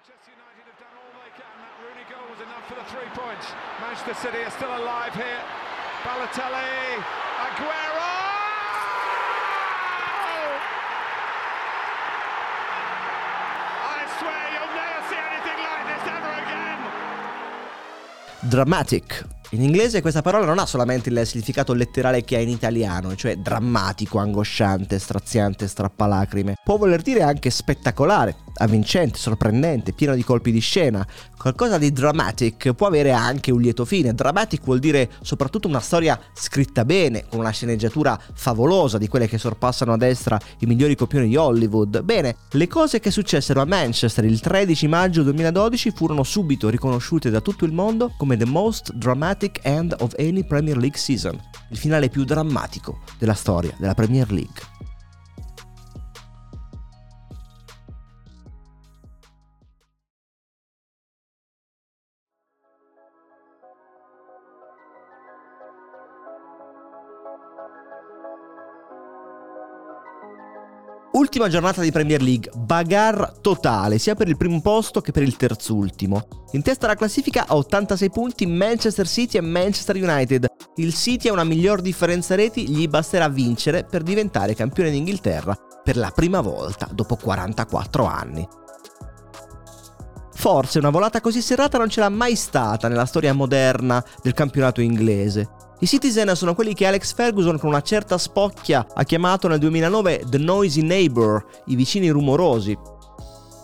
Manchester United have done all they can. That Rooney goal was enough for the three points. Manchester City are still alive here. Balotelli, Aguero! I swear you'll never see anything like this ever again. Dramatic. In inglese questa parola non ha solamente il significato letterale che ha in italiano, cioè drammatico, angosciante, straziante, strappalacrime. Può voler dire anche spettacolare, avvincente, sorprendente, pieno di colpi di scena. Qualcosa di dramatic può avere anche un lieto fine. Dramatic vuol dire soprattutto una storia scritta bene, con una sceneggiatura favolosa di quelle che sorpassano a destra i migliori copioni di Hollywood. Bene, le cose che successero a Manchester il 13 maggio 2012 furono subito riconosciute da tutto il mondo come the most dramatic end of any Premier League season, il finale più drammatico della storia della Premier League. Ultima giornata di Premier League, bagarre totale, sia per il primo posto che per il terzultimo. In testa alla classifica a 86 punti Manchester City e Manchester United. Il City ha una miglior differenza reti, gli basterà vincere per diventare campione d'Inghilterra per la prima volta dopo 44 anni. Forse una volata così serrata non c'era mai stata nella storia moderna del campionato inglese. I Citizen sono quelli che Alex Ferguson con una certa spocchia ha chiamato nel 2009 The Noisy Neighbor, i vicini rumorosi.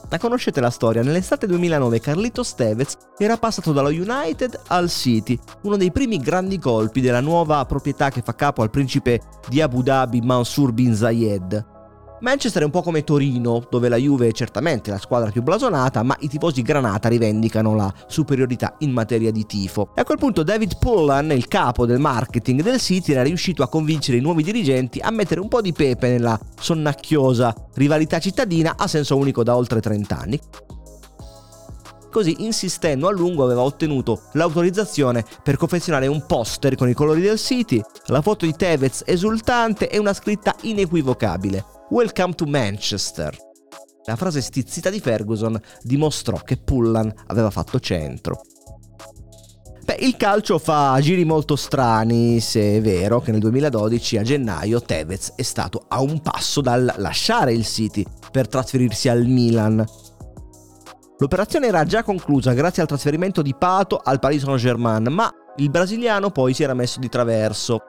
La conoscete la storia? Nell'estate 2009 Carlito Tevez era passato dallo United al City, uno dei primi grandi colpi della nuova proprietà che fa capo al principe di Abu Dhabi Mansour bin Zayed. Manchester è un po' come Torino, dove la Juve è certamente la squadra più blasonata, ma i tifosi granata rivendicano la superiorità in materia di tifo. E a quel punto David Pullan, il capo del marketing del City, era riuscito a convincere i nuovi dirigenti a mettere un po' di pepe nella sonnacchiosa rivalità cittadina a senso unico da oltre 30 anni così insistendo a lungo aveva ottenuto l'autorizzazione per confezionare un poster con i colori del City, la foto di Tevez esultante e una scritta inequivocabile. Welcome to Manchester. La frase stizzita di Ferguson dimostrò che Pullan aveva fatto centro. Beh, il calcio fa giri molto strani, se è vero che nel 2012 a gennaio Tevez è stato a un passo dal lasciare il City per trasferirsi al Milan. L'operazione era già conclusa grazie al trasferimento di Pato al Paris Saint-Germain, ma il brasiliano poi si era messo di traverso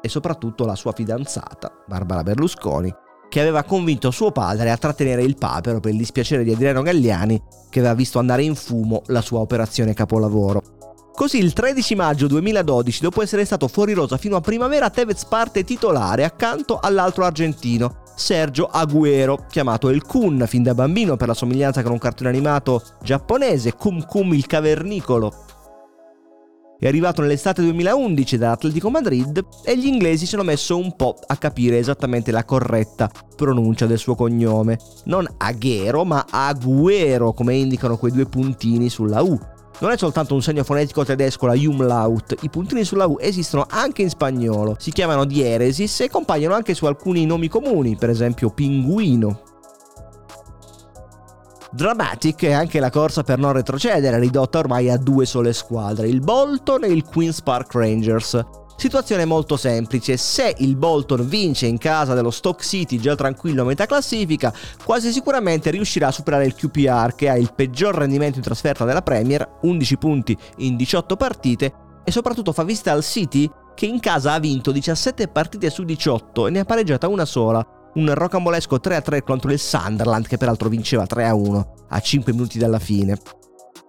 e soprattutto la sua fidanzata, Barbara Berlusconi, che aveva convinto suo padre a trattenere il papero per il dispiacere di Adriano Galliani, che aveva visto andare in fumo la sua operazione capolavoro. Così il 13 maggio 2012, dopo essere stato fuori rosa fino a primavera, Tevez parte titolare accanto all'altro argentino, Sergio Aguero, chiamato El Kun fin da bambino per la somiglianza con un cartone animato giapponese, Kum Kum il cavernicolo, è arrivato nell'estate 2011 dall'Atletico Madrid e gli inglesi ci hanno messo un po' a capire esattamente la corretta pronuncia del suo cognome. Non Aguero, ma Aguero, come indicano quei due puntini sulla U. Non è soltanto un segno fonetico tedesco la umlaut, i puntini sulla U esistono anche in spagnolo, si chiamano dieresis e compaiono anche su alcuni nomi comuni, per esempio pinguino. Dramatic è anche la corsa per non retrocedere, ridotta ormai a due sole squadre, il Bolton e il Queen's Park Rangers. Situazione molto semplice, se il Bolton vince in casa dello Stoke City già tranquillo a metà classifica, quasi sicuramente riuscirà a superare il QPR che ha il peggior rendimento in trasferta della Premier, 11 punti in 18 partite, e soprattutto fa visita al City che in casa ha vinto 17 partite su 18 e ne ha pareggiata una sola, un rocambolesco 3-3 contro il Sunderland che peraltro vinceva 3-1 a 5 minuti dalla fine.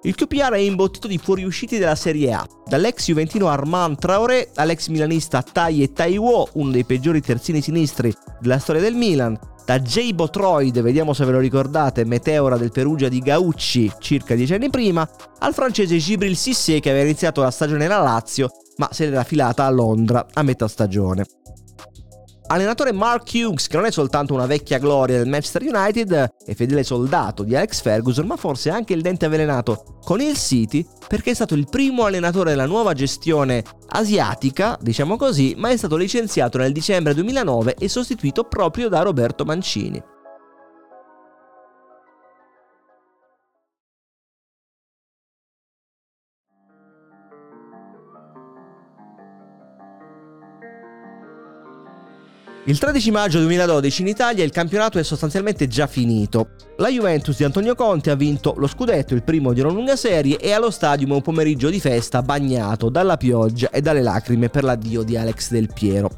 Il QPR è imbottito di fuoriusciti della Serie A, dall'ex juventino Armand Traoré all'ex milanista Tai Taiwo, uno dei peggiori terzini sinistri della storia del Milan, da Jay Botroid, vediamo se ve lo ricordate, meteora del Perugia di Gaucci circa dieci anni prima, al francese Gibril Sissé che aveva iniziato la stagione alla Lazio, ma se l'era filata a Londra a metà stagione. Allenatore Mark Hughes, che non è soltanto una vecchia gloria del Manchester United e fedele soldato di Alex Ferguson, ma forse anche il dente avvelenato con il City, perché è stato il primo allenatore della nuova gestione asiatica, diciamo così, ma è stato licenziato nel dicembre 2009 e sostituito proprio da Roberto Mancini. Il 13 maggio 2012 in Italia il campionato è sostanzialmente già finito. La Juventus di Antonio Conte ha vinto lo scudetto, il primo di una lunga serie, e allo stadio un pomeriggio di festa bagnato dalla pioggia e dalle lacrime per l'addio di Alex Del Piero.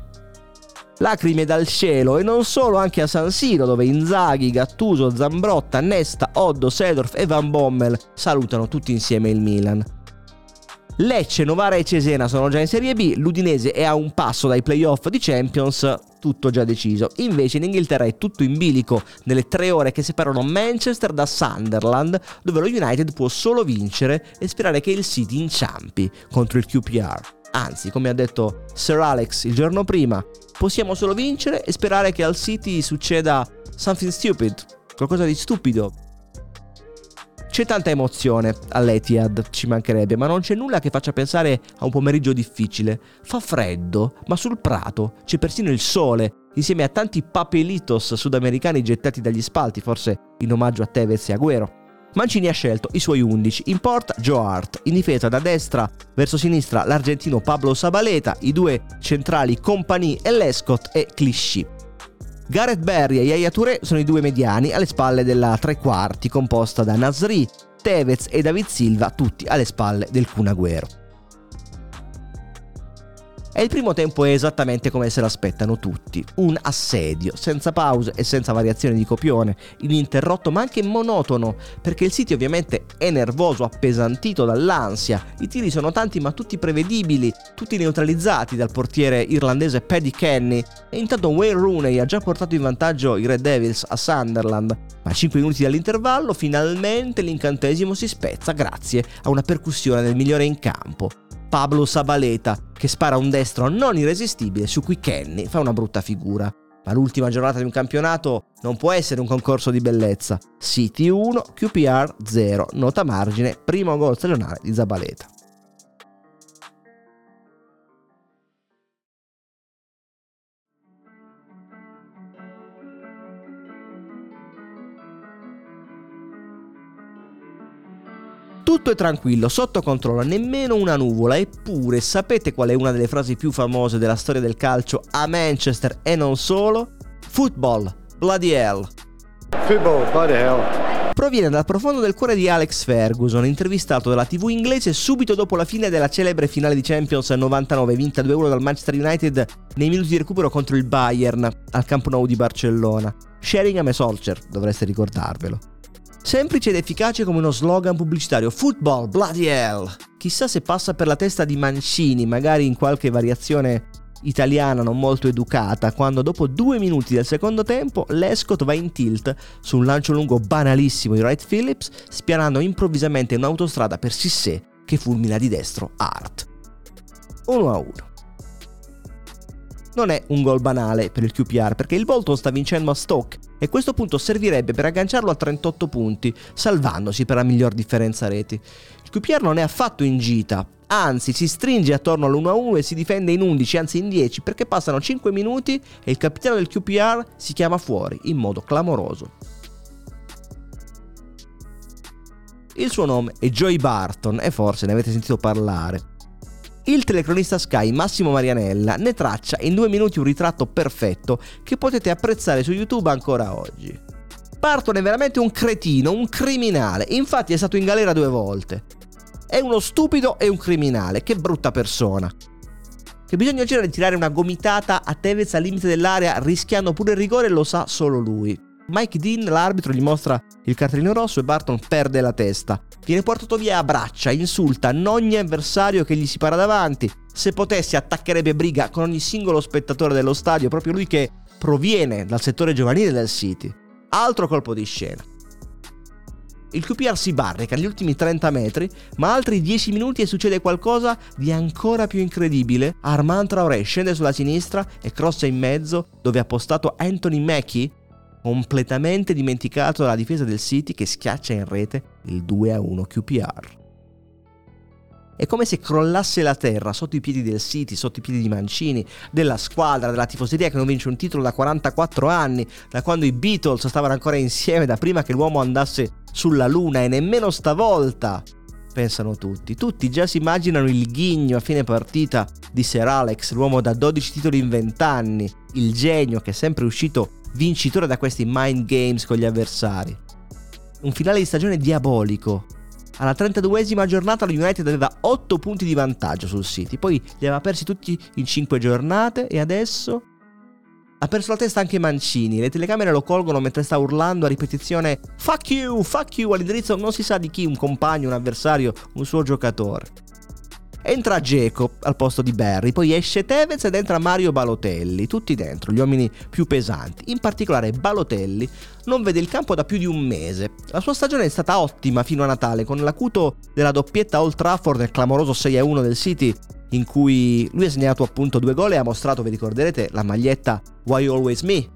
Lacrime dal cielo e non solo anche a San Siro dove Inzaghi, Gattuso, Zambrotta, Nesta, Oddo, Sedorf e Van Bommel salutano tutti insieme il Milan. Lecce, Novara e Cesena sono già in Serie B, l'Udinese è a un passo dai playoff di Champions, tutto già deciso. Invece in Inghilterra è tutto in bilico nelle tre ore che separano Manchester da Sunderland, dove lo United può solo vincere e sperare che il City inciampi contro il QPR. Anzi, come ha detto Sir Alex il giorno prima, possiamo solo vincere e sperare che al City succeda something stupid, qualcosa di stupido, c'è tanta emozione all'Etihad, ci mancherebbe, ma non c'è nulla che faccia pensare a un pomeriggio difficile. Fa freddo, ma sul prato c'è persino il sole, insieme a tanti papelitos sudamericani gettati dagli spalti, forse in omaggio a Tevez e Agüero. Mancini ha scelto i suoi 11, in porta Joe Hart, in difesa da destra verso sinistra l'argentino Pablo Sabaleta, i due centrali Compagnie e Lescott e Clichy. Gareth Barry e Yaya Touré sono i due mediani alle spalle della tre quarti composta da Nasri, Tevez e David Silva, tutti alle spalle del Kun e il primo tempo è esattamente come se l'aspettano tutti, un assedio, senza pause e senza variazione di copione, ininterrotto ma anche monotono, perché il City ovviamente è nervoso, appesantito dall'ansia, i tiri sono tanti ma tutti prevedibili, tutti neutralizzati dal portiere irlandese Paddy Kenny, e intanto Wayne Rooney ha già portato in vantaggio i Red Devils a Sunderland, ma a 5 minuti dall'intervallo finalmente l'incantesimo si spezza grazie a una percussione del migliore in campo, Pablo Sabaleta, che spara un destro non irresistibile su cui Kenny fa una brutta figura. Ma l'ultima giornata di un campionato non può essere un concorso di bellezza. City 1, QPR 0, nota margine, primo gol stagionale di Zabaleta. Tutto è tranquillo, sotto controllo, nemmeno una nuvola. Eppure, sapete qual è una delle frasi più famose della storia del calcio a Manchester e non solo? Football, bloody hell. Football, bloody hell. Proviene dal profondo del cuore di Alex Ferguson, intervistato dalla TV inglese subito dopo la fine della celebre finale di Champions 99 vinta 2-1 dal Manchester United nei minuti di recupero contro il Bayern al Camp Nou di Barcellona. Sheringham e Solskjaer, dovreste ricordarvelo. Semplice ed efficace come uno slogan pubblicitario. Football, bloody hell! Chissà se passa per la testa di Mancini, magari in qualche variazione italiana non molto educata, quando dopo due minuti del secondo tempo Lescott va in tilt su un lancio lungo banalissimo di Wright Phillips, spianando improvvisamente un'autostrada per Sissé che fulmina di destro Hart. 1 a 1 non è un gol banale per il QPR perché il Bolton sta vincendo a Stoke e questo punto servirebbe per agganciarlo a 38 punti, salvandosi per la miglior differenza reti. Il QPR non è affatto in gita, anzi si stringe attorno all'1-1 e si difende in 11, anzi in 10, perché passano 5 minuti e il capitano del QPR si chiama fuori in modo clamoroso. Il suo nome è Joey Barton e forse ne avete sentito parlare. Il telecronista Sky Massimo Marianella ne traccia in due minuti un ritratto perfetto che potete apprezzare su YouTube ancora oggi. Barton è veramente un cretino, un criminale, infatti è stato in galera due volte. È uno stupido e un criminale, che brutta persona. Che bisogna girare di tirare una gomitata a Tevez al limite dell'area rischiando pure il rigore lo sa solo lui. Mike Dean, l'arbitro, gli mostra il cartellino rosso e Barton perde la testa. Viene portato via a braccia, insulta ogni avversario che gli si para davanti. Se potesse attaccherebbe briga con ogni singolo spettatore dello stadio, proprio lui che proviene dal settore giovanile del City. Altro colpo di scena. Il QPR si barrica negli ultimi 30 metri, ma altri 10 minuti e succede qualcosa di ancora più incredibile. Armand Traoré scende sulla sinistra e crossa in mezzo dove ha postato Anthony Mackie completamente dimenticato dalla difesa del City che schiaccia in rete il 2-1 QPR. È come se crollasse la terra sotto i piedi del City, sotto i piedi di Mancini, della squadra, della tifoseria che non vince un titolo da 44 anni, da quando i Beatles stavano ancora insieme, da prima che l'uomo andasse sulla Luna e nemmeno stavolta pensano tutti. Tutti già si immaginano il ghigno a fine partita di Sir Alex, l'uomo da 12 titoli in 20 anni, il genio che è sempre uscito vincitore da questi mind games con gli avversari. Un finale di stagione diabolico. Alla 32esima giornata lo United aveva 8 punti di vantaggio sul City, poi li aveva persi tutti in 5 giornate e adesso ha perso la testa anche Mancini, le telecamere lo colgono mentre sta urlando a ripetizione Fuck you, fuck you all'indirizzo non si sa di chi, un compagno, un avversario, un suo giocatore. Entra Geco al posto di Barry, poi esce Tevez ed entra Mario Balotelli, tutti dentro, gli uomini più pesanti. In particolare Balotelli non vede il campo da più di un mese. La sua stagione è stata ottima fino a Natale, con l'acuto della doppietta Old Trafford nel clamoroso 6-1 del City, in cui lui ha segnato appunto due gol e ha mostrato, vi ricorderete, la maglietta Why Always Me,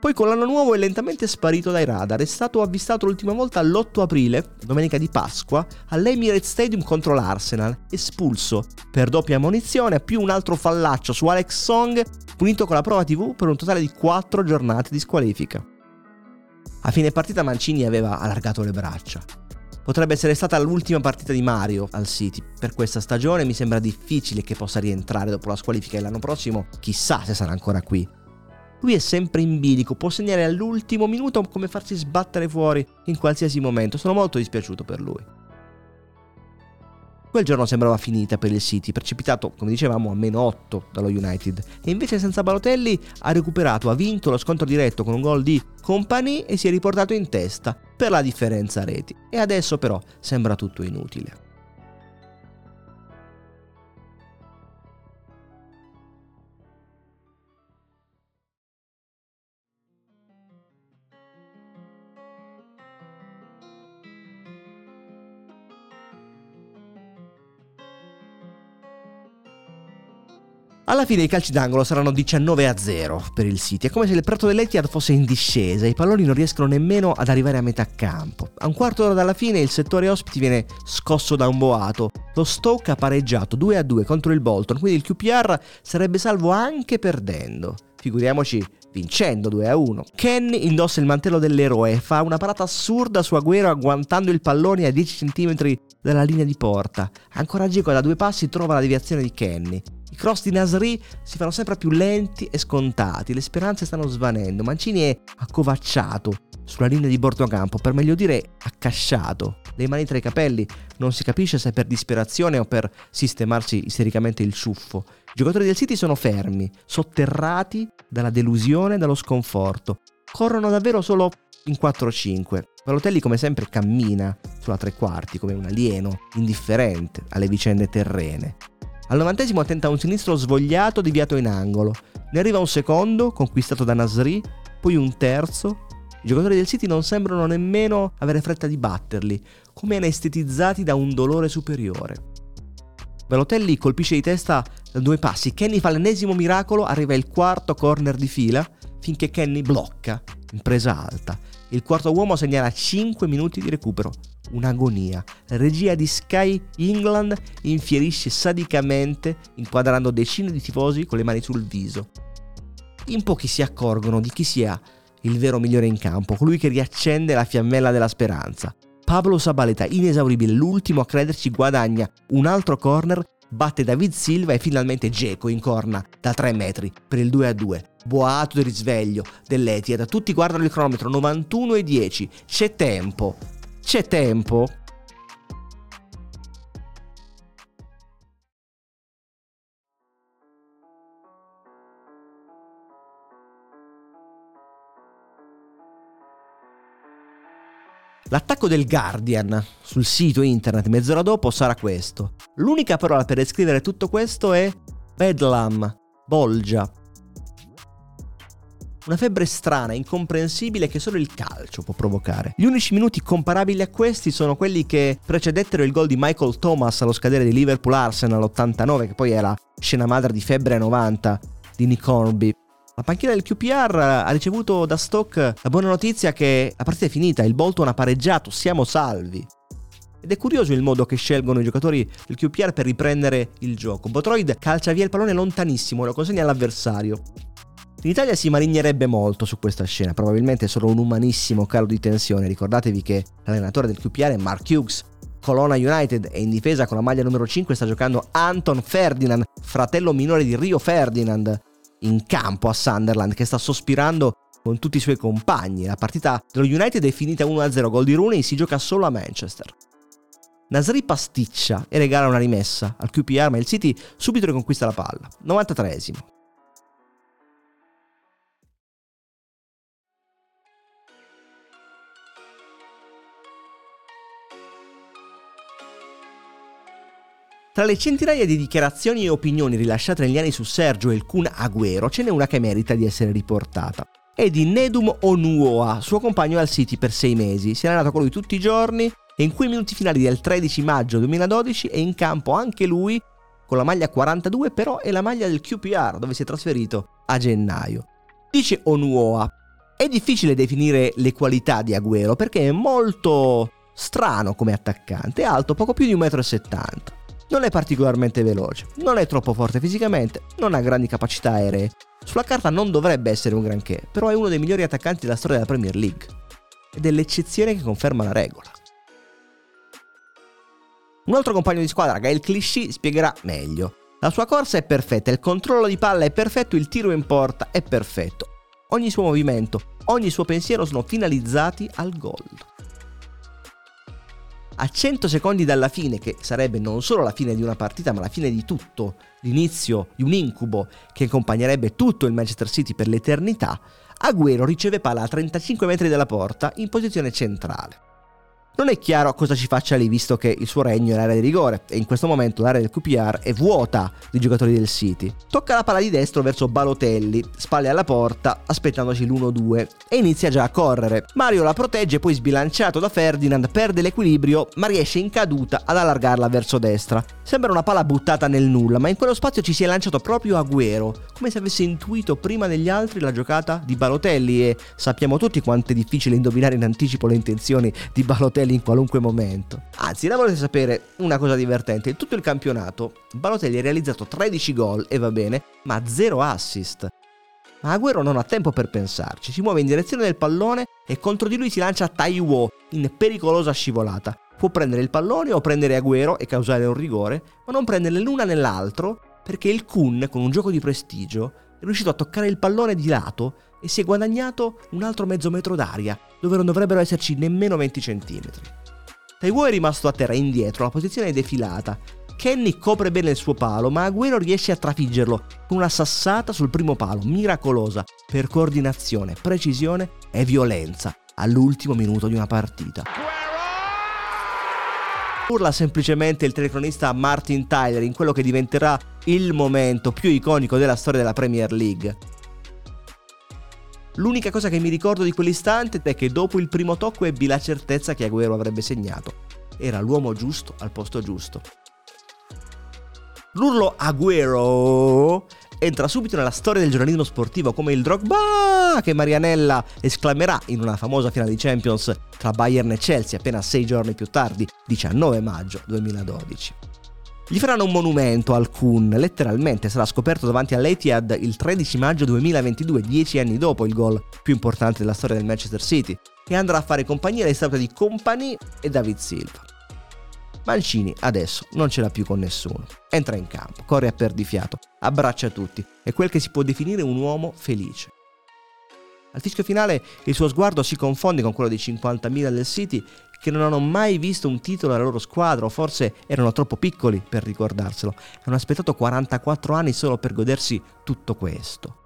poi con l'anno nuovo è lentamente sparito dai radar, è stato avvistato l'ultima volta l'8 aprile, domenica di Pasqua, all'Emirates Stadium contro l'Arsenal, espulso per doppia munizione più un altro fallaccio su Alex Song, punito con la prova TV per un totale di 4 giornate di squalifica. A fine partita Mancini aveva allargato le braccia. Potrebbe essere stata l'ultima partita di Mario al City. Per questa stagione mi sembra difficile che possa rientrare dopo la squalifica e l'anno prossimo chissà se sarà ancora qui. Lui è sempre in bilico, può segnare all'ultimo minuto come farsi sbattere fuori in qualsiasi momento. Sono molto dispiaciuto per lui. Quel giorno sembrava finita per il City, precipitato, come dicevamo, a meno 8 dallo United. E invece senza Balotelli ha recuperato, ha vinto lo scontro diretto con un gol di Company e si è riportato in testa per la differenza reti. E adesso però sembra tutto inutile. Alla fine i calci d'angolo saranno 19 a 0 per il City. È come se il Prato dell'Etihad fosse in discesa i palloni non riescono nemmeno ad arrivare a metà campo. A un quarto d'ora dalla fine il settore ospiti viene scosso da un boato. Lo Stoke ha pareggiato 2 a 2 contro il Bolton, quindi il QPR sarebbe salvo anche perdendo. Figuriamoci vincendo 2 a 1. Ken indossa il mantello dell'eroe e fa una parata assurda su Agüero agguantando il pallone a 10 cm dalla linea di porta. Ancora Gico da due passi trova la deviazione di Kenny. Cross di Nasri si fanno sempre più lenti e scontati, le speranze stanno svanendo. Mancini è accovacciato sulla linea di bordo campo, per meglio dire accasciato, le mani tra i capelli, non si capisce se per disperazione o per sistemarsi istericamente il ciuffo. I giocatori del City sono fermi, sotterrati dalla delusione e dallo sconforto. Corrono davvero solo in 4-5. Balotelli come sempre cammina sulla tre quarti come un alieno, indifferente alle vicende terrene. Al novantesimo tenta un sinistro svogliato deviato in angolo. Ne arriva un secondo, conquistato da Nasri, poi un terzo. I giocatori del City non sembrano nemmeno avere fretta di batterli, come anestetizzati da un dolore superiore. Balotelli colpisce di testa da due passi, Kenny fa l'ennesimo miracolo, arriva il quarto corner di fila, finché Kenny blocca, in presa alta. Il quarto uomo segnala 5 minuti di recupero un'agonia. Regia di Sky England infierisce sadicamente, inquadrando decine di tifosi con le mani sul viso. In pochi si accorgono di chi sia il vero migliore in campo, colui che riaccende la fiammella della speranza. Pablo Sabaleta, inesauribile, l'ultimo a crederci, guadagna un altro corner, batte David Silva e finalmente Geco in corna da 3 metri per il 2 a 2. Boato di risveglio dell'Etihad, tutti guardano il cronometro 91 e 10, c'è tempo c'è tempo. L'attacco del Guardian sul sito internet mezz'ora dopo sarà questo. L'unica parola per descrivere tutto questo è Bedlam, bolgia, una febbre strana, incomprensibile che solo il calcio può provocare. Gli unici minuti comparabili a questi sono quelli che precedettero il gol di Michael Thomas allo scadere di Liverpool Arsenal 89, che poi è la scena madre di febbre 90 di Nick Hornby. La panchina del QPR ha ricevuto da Stoke la buona notizia che la partita è finita, il Bolton ha pareggiato, siamo salvi. Ed è curioso il modo che scelgono i giocatori del QPR per riprendere il gioco. Botroid calcia via il pallone lontanissimo e lo consegna all'avversario. In Italia si marignerebbe molto su questa scena, probabilmente solo un umanissimo calo di tensione. Ricordatevi che l'allenatore del QPR è Mark Hughes, Colonna United e in difesa con la maglia numero 5 sta giocando Anton Ferdinand, fratello minore di Rio Ferdinand, in campo a Sunderland che sta sospirando con tutti i suoi compagni. La partita dello United è finita 1-0, gol di Rooney, si gioca solo a Manchester. Nasri pasticcia e regala una rimessa al QPR, ma il City subito riconquista la palla. 93esimo. Tra le centinaia di dichiarazioni e opinioni rilasciate negli anni su Sergio e il Kun Agüero, ce n'è una che merita di essere riportata. È di Nedum Onuoa, suo compagno al City per sei mesi. Si è allenato con lui tutti i giorni e in quei minuti finali del 13 maggio 2012 è in campo anche lui con la maglia 42, però è la maglia del QPR dove si è trasferito a gennaio. Dice Onuoa, è difficile definire le qualità di Agüero perché è molto strano come attaccante, alto poco più di 1,70 m. Non è particolarmente veloce, non è troppo forte fisicamente, non ha grandi capacità aeree. Sulla carta non dovrebbe essere un granché, però è uno dei migliori attaccanti della storia della Premier League. Ed è l'eccezione che conferma la regola. Un altro compagno di squadra, Gael Clichy, spiegherà meglio. La sua corsa è perfetta, il controllo di palla è perfetto, il tiro in porta è perfetto. Ogni suo movimento, ogni suo pensiero sono finalizzati al gol. A 100 secondi dalla fine, che sarebbe non solo la fine di una partita, ma la fine di tutto, l'inizio di un incubo che accompagnerebbe tutto il Manchester City per l'eternità, Agüero riceve palla a 35 metri dalla porta in posizione centrale. Non è chiaro cosa ci faccia lì visto che il suo regno è l'area di rigore e in questo momento l'area del QPR è vuota di giocatori del City. Tocca la palla di destro verso Balotelli, spalle alla porta, aspettandoci l'1-2 e inizia già a correre. Mario la protegge poi sbilanciato da Ferdinand perde l'equilibrio ma riesce in caduta ad allargarla verso destra. Sembra una palla buttata nel nulla ma in quello spazio ci si è lanciato proprio Agüero, come se avesse intuito prima degli altri la giocata di Balotelli e sappiamo tutti quanto è difficile indovinare in anticipo le intenzioni di Balotelli Balotelli in qualunque momento. Anzi, la volete sapere una cosa divertente? In tutto il campionato Balotelli ha realizzato 13 gol e va bene, ma 0 assist. Ma Agüero non ha tempo per pensarci, si muove in direzione del pallone e contro di lui si lancia Taiwo in pericolosa scivolata. Può prendere il pallone o prendere Agüero e causare un rigore, ma non prende né l'una né l'altro perché il Kun, con un gioco di prestigio, è riuscito a toccare il pallone di lato e si è guadagnato un altro mezzo metro d'aria, dove non dovrebbero esserci nemmeno 20 cm. Taiwo è rimasto a terra indietro, la posizione è defilata. Kenny copre bene il suo palo, ma Agüero riesce a trafiggerlo con una sassata sul primo palo, miracolosa, per coordinazione, precisione e violenza, all'ultimo minuto di una partita. Urla semplicemente il telecronista Martin Tyler in quello che diventerà il momento più iconico della storia della Premier League. L'unica cosa che mi ricordo di quell'istante è che dopo il primo tocco ebbi la certezza che Agüero avrebbe segnato. Era l'uomo giusto al posto giusto. L'urlo Agüero entra subito nella storia del giornalismo sportivo come il Drogba che Marianella esclamerà in una famosa finale di Champions tra Bayern e Chelsea appena sei giorni più tardi, 19 maggio 2012. Gli faranno un monumento al Kun, letteralmente sarà scoperto davanti all'Etihad il 13 maggio 2022, dieci anni dopo il gol più importante della storia del Manchester City, e andrà a fare compagnia alle statue di Company e David Silva. Mancini adesso non ce l'ha più con nessuno. Entra in campo, corre a perdifiato, abbraccia tutti, è quel che si può definire un uomo felice. Al fischio finale il suo sguardo si confonde con quello dei 50.000 del City che non hanno mai visto un titolo alla loro squadra o forse erano troppo piccoli per ricordarselo. Hanno aspettato 44 anni solo per godersi tutto questo.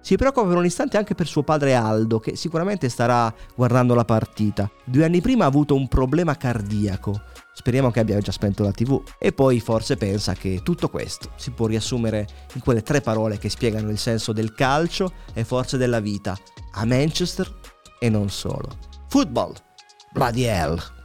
Si preoccupa per un istante anche per suo padre Aldo, che sicuramente starà guardando la partita. Due anni prima ha avuto un problema cardiaco. Speriamo che abbia già spento la TV. E poi forse pensa che tutto questo si può riassumere in quelle tre parole che spiegano il senso del calcio e forse della vita a Manchester e non solo. Football. Bloody hell.